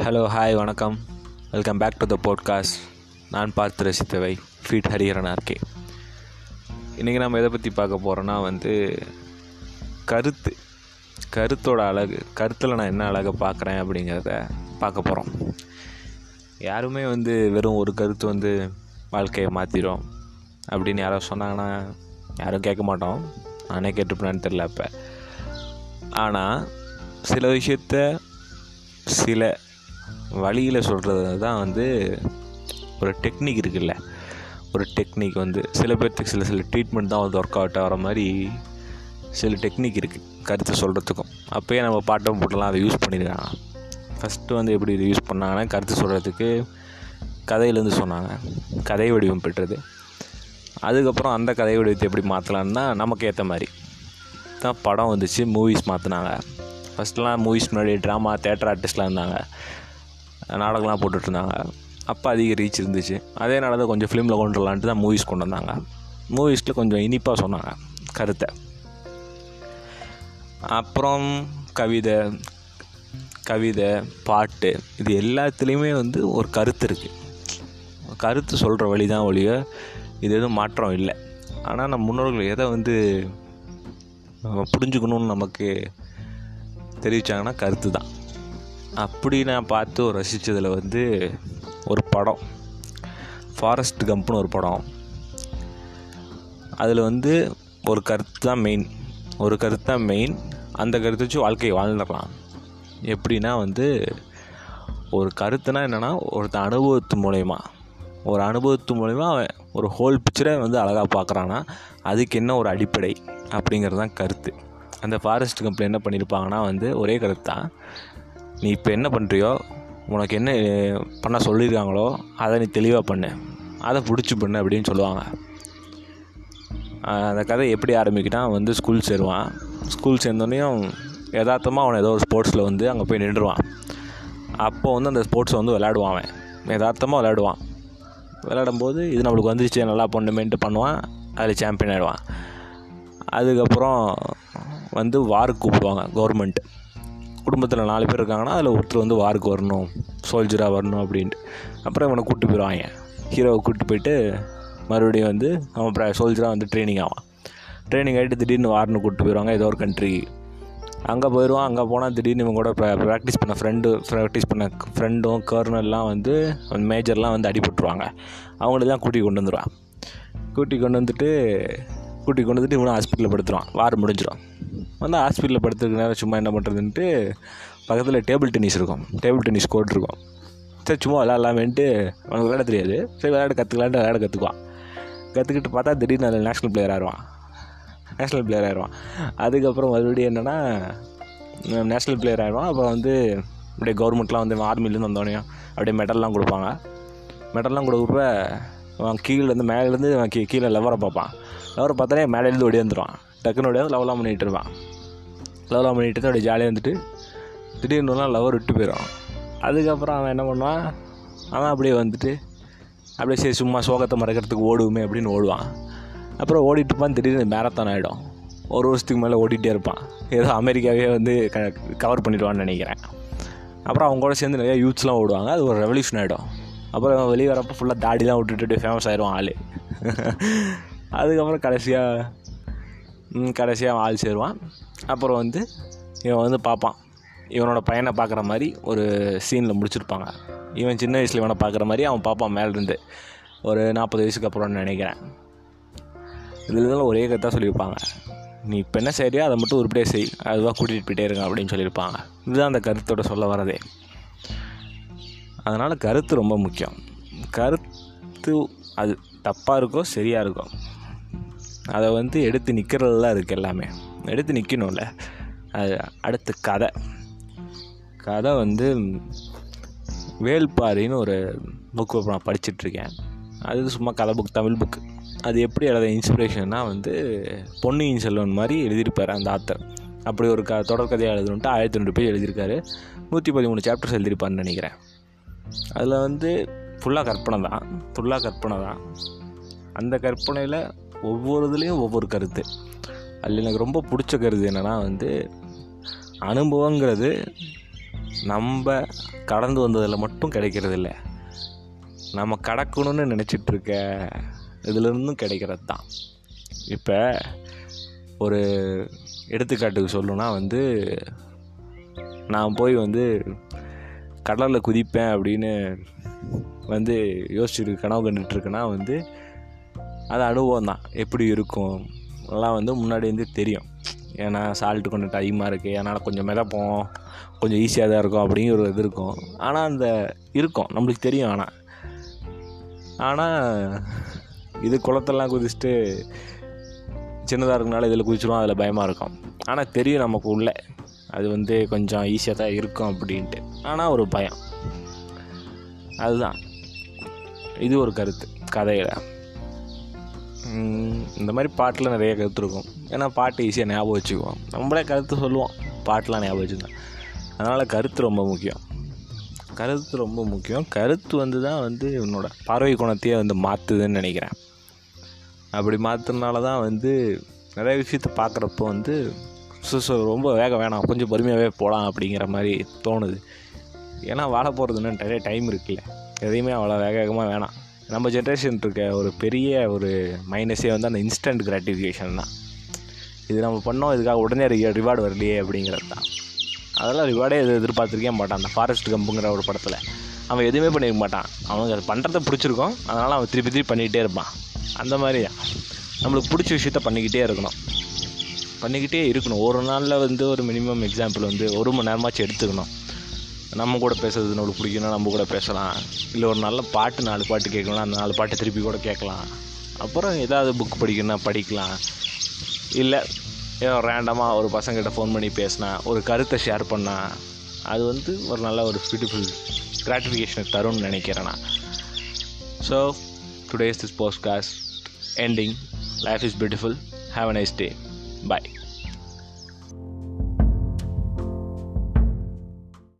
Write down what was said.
Hello hi வணக்கம். Welcome back to the podcast நான் பார்த்து ரசித்தவை ஃபீட் ஹரிஹரன் ஆர்கே இன்றைக்கி நம்ம எதை பற்றி பார்க்க போகிறோன்னா வந்து கருத்து. கருத்தோட அழகு கருத்தில் நான் என்ன அழகை பார்க்குறேன் அப்படிங்கிறத பார்க்க போகிறோம் யாருமே வந்து வெறும் ஒரு கருத்து வந்து வாழ்க்கையை மாற்றிடும் அப்படின்னு யாரோ சொன்னாங்கன்னா யாரும் கேட்க மாட்டோம். நானே கேட்டுப்பேனான்னு தெரில அப்போ. ஆனால் சில விஷயத்த சில வழியில் சொல்கிறது தான் வந்து ஒரு டெக்னிக் இருக்குல்ல. ஒரு டெக்னிக் வந்து சில பேர்த்துக்கு சில சில ட்ரீட்மெண்ட் தான் வந்து ஒர்க் அவுட் ஆகிற மாதிரி சில டெக்னிக் இருக்குது கருத்தை சொல்கிறதுக்கும் அப்போயே நம்ம பாட்டம் போட்டெல்லாம் அதை யூஸ் பண்ணியிருக்காங்க ஃபஸ்ட்டு வந்து எப்படி இது யூஸ் பண்ணாங்கன்னா கருத்து சொல்கிறதுக்கு கதையிலேருந்து சொன்னாங்க. கதை வடிவம் பெற்றது. அதுக்கப்புறம் அந்த கதை வடிவத்தை எப்படி மாற்றலான்னா நமக்கு ஏற்ற மாதிரி. தான் படம் வந்துச்சு மூவிஸ் மாற்றினாங்க ஃபஸ்ட்லாம் மூவிஸ் முன்னாடி ட்ராமா தேட்டர் ஆர்டிஸ்ட்லாம் இருந்தாங்க. நாடகம்லாம் போட்டுட்ருந்தாங்க. அப்போ அதிக ரீச் இருந்துச்சு. அதே நாடகம் கொஞ்சம் ஃபிலிமில் கொண்டு வரலான்ட்டு தான் மூவிஸ் கொண்டு வந்தாங்க. மூவிஸில் கொஞ்சம் இனிப்பாக சொன்னாங்க கருத்தை. அப்புறம் கவிதை கவிதை பாட்டு இது எல்லாத்துலேயுமே வந்து ஒரு கருத்து இருக்குது கருத்து சொல்கிற வழி தான் ஒழிய இது எதுவும் மாற்றம் இல்லை. ஆனால் நம்ம முன்னோர்கள் எதை வந்து புரிஞ்சுக்கணும்னு நமக்கு தெரிவித்தாங்கன்னா கருத்து தான் அப்படி நான் பார்த்து ரசித்ததில் வந்து ஒரு படம். ஃபாரஸ்ட் கம்ப்னு ஒரு படம். அதில் வந்து ஒரு கருத்து தான் மெயின் ஒரு கருத்து தான் மெயின் அந்த கருத்தை வச்சு வாழ்க்கையை வாழ்ந்துடலாம். எப்படின்னா வந்து ஒரு கருத்துனா என்னென்னா ஒருத்தன் அனுபவத்து மூலயமா. ஒரு அனுபவத்து மூலயமா அவன் ஒரு ஹோல் பிக்சரை வந்து அழகாக பார்க்குறான்னா அதுக்கு என்ன ஒரு அடிப்படை அப்படிங்கிறது தான் கருத்து. அந்த ஃபாரஸ்ட் கம்பெனி என்ன பண்ணியிருப்பாங்கன்னா வந்து ஒரே கருத்து தான். நீ இப்போ என்ன பண்ணுறியோ உனக்கு என்ன பண்ண சொல்லியிருக்காங்களோ அதை நீ தெளிவாக பண்ணு. அதை பிடிச்சி பண்ணு அப்படின்னு சொல்லுவாங்க. அந்த கதை எப்படி ஆரம்பிக்கிட்டா வந்து ஸ்கூல் சேருவான். ஸ்கூல் சேர்ந்தோடனையும் யதார்த்தமாக அவன் ஏதோ ஒரு ஸ்போர்ட்ஸில் வந்து அங்கே போய் நின்றுடுவான் அப்போ வந்து அந்த ஸ்போர்ட்ஸை வந்து விளையாடுவான் அவன். யதார்த்தமாக விளையாடுவான். விளையாடும்போது இது நம்மளுக்கு வந்துச்சு நல்லா பண்ணுமேன்ட்டு பண்ணுவான். அதில் சாம்பியன் ஆகிடுவான் அதுக்கப்புறம் வந்து வாருக்கு கூப்பிடுவாங்க கவர்மெண்ட் குடும்பத்தில் நாலு பேர் இருக்காங்கன்னா அதில் ஒருத்தர் வந்து வாருக்கு வரணும் சோல்ஜராக வரணும் அப்படின்ட்டு. அப்புறம் இவனை கூப்பிட்டு போயிடுவாங்க ஹீரோவை கூப்பிட்டு போயிட்டு மறுபடியும் வந்து அவன் சோல்ஜராக வந்து ட்ரைனிங் ஆவான். ட்ரைனிங் ஆகிட்டு திடீர்னு வார்னு கூப்பிட்டு போயிடுவாங்க ஏதோ ஒரு கண்ட்ரி அங்கே போயிடுவான் அங்கே போனால் திடீர்னு இவங்க கூட ப்ராக்டிஸ் பண்ண ஃப்ரெண்டு ப்ராக்டிஸ் பண்ண ஃப்ரெண்டும் கர்னல்லாம் வந்து மேஜர்லாம் வந்து அடிபட்டுருவாங்க. அவங்களெல்லாம் கூட்டி கொண்டு வந்துடுவான் கூட்டி கொண்டு வந்துட்டு கூட்டி கொண்டு வந்துட்டு இவனை ஹாஸ்பிட்டலில் படுத்துருவான். வார் முடிஞ்சிடும். வந்து ஹாஸ்பிட்டலில் படுத்துருக்க நேரம் சும்மா என்ன பண்ணுறதுன்ட்டு பக்கத்தில் டேபிள் டென்னிஸ் இருக்கும். டேபிள் டென்னிஸ் கோர்ட் இருக்கும். சரி சும்மா விளாட்லாமேன்ட்டு அவனுக்கு விளையாட தெரியாது. சரி விளையாட கற்றுக்கலான்ட்டு விளையாட கற்றுக்குவான் கற்றுக்கிட்டு பார்த்தா திடீர்னு அதில் நேஷ்னல் பிளேயர் ஆயிடுவான். நேஷ்னல் பிளேயர் ஆயிடுவான். அதுக்கப்புறம் மறுபடியும் என்னென்னா நேஷ்னல் பிளேயர் ஆயிடுவான். அப்புறம் வந்து அப்படியே கவர்மெண்ட்லாம் வந்து ஆர்மிலேருந்து வந்தோடனே அப்படியே மெடல்லாம் கொடுப்பாங்க. மெடல்லாம் கொடுக்குறப்ப அவன் கீழேருந்து மேலேருந்து அவன் கீ கீழே லெவரை பார்ப்பான். லெவரை பார்த்தாலே மேலேருந்து ஒடியாந்துருவான் டக்குன்னு ஒடியாந்து லெவலாம் பண்ணிகிட்டு இருப்பான். லெவலாம் பண்ணிட்டு அப்படியே ஜாலியாக இருந்துட்டு திடீர்னுலாம் லவர் விட்டு போயிடும் அதுக்கப்புறம் அவன் என்ன பண்ணுவான்? அவன் அப்படியே வந்துட்டு அப்படியே சரி சும்மா சோகத்தை மறக்கிறதுக்கு ஓடுவோமே அப்படின்னு ஓடுவான். அப்புறம் ஓடிட்டு இருப்பான் திடீர்னு மேரத்தான் ஆகிடும் ஒரு வருஷத்துக்கு மேலே ஓடிட்டே இருப்பான். ஏதோ அமெரிக்காவே வந்து க கவர் பண்ணிடுவான்னு நினைக்கிறேன். அப்புறம் அவங்க கூட சேர்ந்து நிறையா யூத்ஸ்லாம் ஓடுவாங்க. அது ஒரு ரெவல்யூஷன் ஆகிடும் அப்புறம் வெளியே வரப்போ ஃபுல்லாக தாடிலாம் விட்டுட்டு ஃபேமஸ் ஆயிடுவான் ஆள். அதுக்கப்புறம் கடைசியாக கடைசியாக ஆள் சேருவான். அப்புறம் வந்து இவன் வந்து பார்ப்பான். இவனோட பையனை பார்க்குற மாதிரி ஒரு சீனில் முடிச்சிருப்பாங்க. இவன் சின்ன வயசில் இவனை பார்க்குற மாதிரி அவன் பார்ப்பான் மேலேருந்து. ஒரு நாற்பது வயசுக்கு அப்புறம்னு நினைக்கிறேன். இதில் ஒரே கருத்தாக சொல்லியிருப்பாங்க. நீ இப்போ என்ன செய்யறியோ அதை மட்டும் உருப்படியாக செய். அதுவாக கூட்டிகிட்டு போயிட்டே இருங்க அப்படின்னு சொல்லியிருப்பாங்க. இதுதான் அந்த கருத்தோட சொல்ல வரதே. அதனால் கருத்து ரொம்ப முக்கியம். கருத்து அது தப்பாக இருக்கோ சரியாக இருக்கோ. அதை வந்து எடுத்து நிற்கிறதெல்லாம் இருக்குது எல்லாமே. எடுத்து நிற்கணும்ல அது அடுத்து கதை. கதை வந்து வேல்பாரின்னு ஒரு புக்கு நான் படிச்சுட்ருக்கேன். அது சும்மா கதை புக் தமிழ் புக் அது எப்படி எழுத இன்ஸ்பிரேஷன்னா வந்து பொன்னியின் செல்வன் மாதிரி எழுதியிருப்பார் அந்த ஆத்தர் அப்படி ஒரு க தொடர்கதையாக எழுதணுன்ட்டு ஆயிரத்தி ரெண்டு பேர் எழுதியிருக்காரு. நூற்றி பதிமூணு சாப்டர்ஸ் எழுதியிருப்பார்னு நினைக்கிறேன். அதில் வந்து ஃபுல்லாக கற்பனை தான். ஃபுல்லாக கற்பனை தான். அந்த கற்பனையில் ஒவ்வொரு இதுலேயும் ஒவ்வொரு கருத்து. அதில் எனக்கு ரொம்ப பிடிச்ச கருத்து என்னென்னா வந்து அனுபவங்கிறது நம்ம கடந்து வந்ததில் மட்டும் கிடைக்கிறது இல்லை நம்ம கடக்கணும்னு நினச்சிட்ருக்க இதுலேருந்தும் கிடைக்கிறது தான் இப்போ ஒரு எடுத்துக்காட்டுக்கு சொல்லணுன்னா வந்து நான் போய் வந்து கடலில் குதிப்பேன் அப்படின்னு வந்து யோசிச்சுட்டு கனவு கண்டுட்ருக்கேன்னா வந்து அது அனுபவம் தான் எப்படி இருக்கும்? எல்லாம் வந்து முன்னாடி வந்து தெரியும். ஏன்னா சால்ட்டு கொஞ்சம் டைமாக இருக்குது அதனால் கொஞ்சம் மிதப்போம் கொஞ்சம் ஈஸியாக தான் இருக்கும் அப்படிங்கிற ஒரு இது இருக்கும். ஆனால் அந்த இருக்கும். நம்மளுக்கு தெரியும் ஆனால் ஆனால் இது குளத்தெல்லாம் குதிச்சுட்டு சின்னதாக இருக்கனால இதில் குதிச்சிடும் அதில் பயமாக இருக்கும். ஆனால் தெரியும் நமக்கு உள்ள. அது வந்து கொஞ்சம் ஈஸியாக தான் இருக்கும் அப்படின்ட்டு. ஆனால் ஒரு பயம். அதுதான். இது ஒரு கருத்து. கதையில். இந்த மாதிரி பாட்டில் நிறைய கருத்து இருக்கும் ஏன்னா பாட்டு ஈஸியாக ஞாபகம் வச்சுக்குவோம். நம்மளே கருத்து சொல்லுவோம். பாட்டெலாம் ஞாபகம் வச்சுருந்தேன் அதனால் கருத்து ரொம்ப முக்கியம். கருத்து ரொம்ப முக்கியம். கருத்து வந்து தான் வந்து உன்னோட பார்வை குணத்தையே வந்து மாற்றுதுன்னு நினைக்கிறேன். அப்படி மாற்றுறதுனால தான் வந்து நிறைய விஷயத்த பார்க்குறப்போ வந்து ஸோ ஸோ ரொம்ப வேகம் வேணாம். கொஞ்சம் பொறுமையாகவே போகலாம் அப்படிங்கிற மாதிரி தோணுது. ஏன்னா வாழ போகிறதுன்னு நிறைய டைம் இருக்குல்ல. எதையுமே அவ்வளோ வேக வேகமாக வேணாம். நம்ம ஜென்ரேஷன் இருக்க ஒரு பெரிய ஒரு மைனஸே வந்து அந்த இன்ஸ்டன்ட் கிராட்டிஃபிகேஷன் தான். இது நம்ம பண்ணோம் இதுக்காக உடனே ரிவார்டு வரலையே அப்படிங்கிறது தான். அதெல்லாம் ரிவார்டே எது எதிர்பார்த்துருக்கே மாட்டான். அந்த ஃபாரஸ்ட் கம்புங்கிற ஒரு படத்தில். அவன் எதுவுமே பண்ணியிருக்க மாட்டான். அவனுக்கு அது பண்ணுறத பிடிச்சிருக்கும். அதனால் அவன் திருப்பி திருப்பி பண்ணிக்கிட்டே இருப்பான். அந்த மாதிரி நம்மளுக்கு பிடிச்ச விஷயத்த பண்ணிக்கிட்டே இருக்கணும். பண்ணிக்கிட்டே இருக்கணும். ஒரு நாளில் வந்து ஒரு மினிமம் எக்ஸாம்பிள் வந்து ஒரு மணி நேரமாச்சும் எடுத்துக்கணும். நம்ம கூட பேசுறது நம்மளுக்கு பிடிக்குன்னா நம்ம கூட பேசலாம். இல்லை ஒரு நல்ல பாட்டு நாலு பாட்டு கேட்கலாம் அந்த நாலு பாட்டு திருப்பி கூட கேட்கலாம். அப்புறம் ஏதாவது புக் படிக்கணும்னா படிக்கலாம். இல்லை ஏதோ ரேண்டமாக ஒரு பசங்கிட்ட ஃபோன் பண்ணி பேசினா ஒரு கருத்தை ஷேர் பண்ணால் அது வந்து ஒரு நல்ல ஒரு பியூட்டிஃபுல் கிராட்டிஃபிகேஷனை தரும்னு நினைக்கிறேன் நான். So today's this podcast ending life is beautiful have nice day bye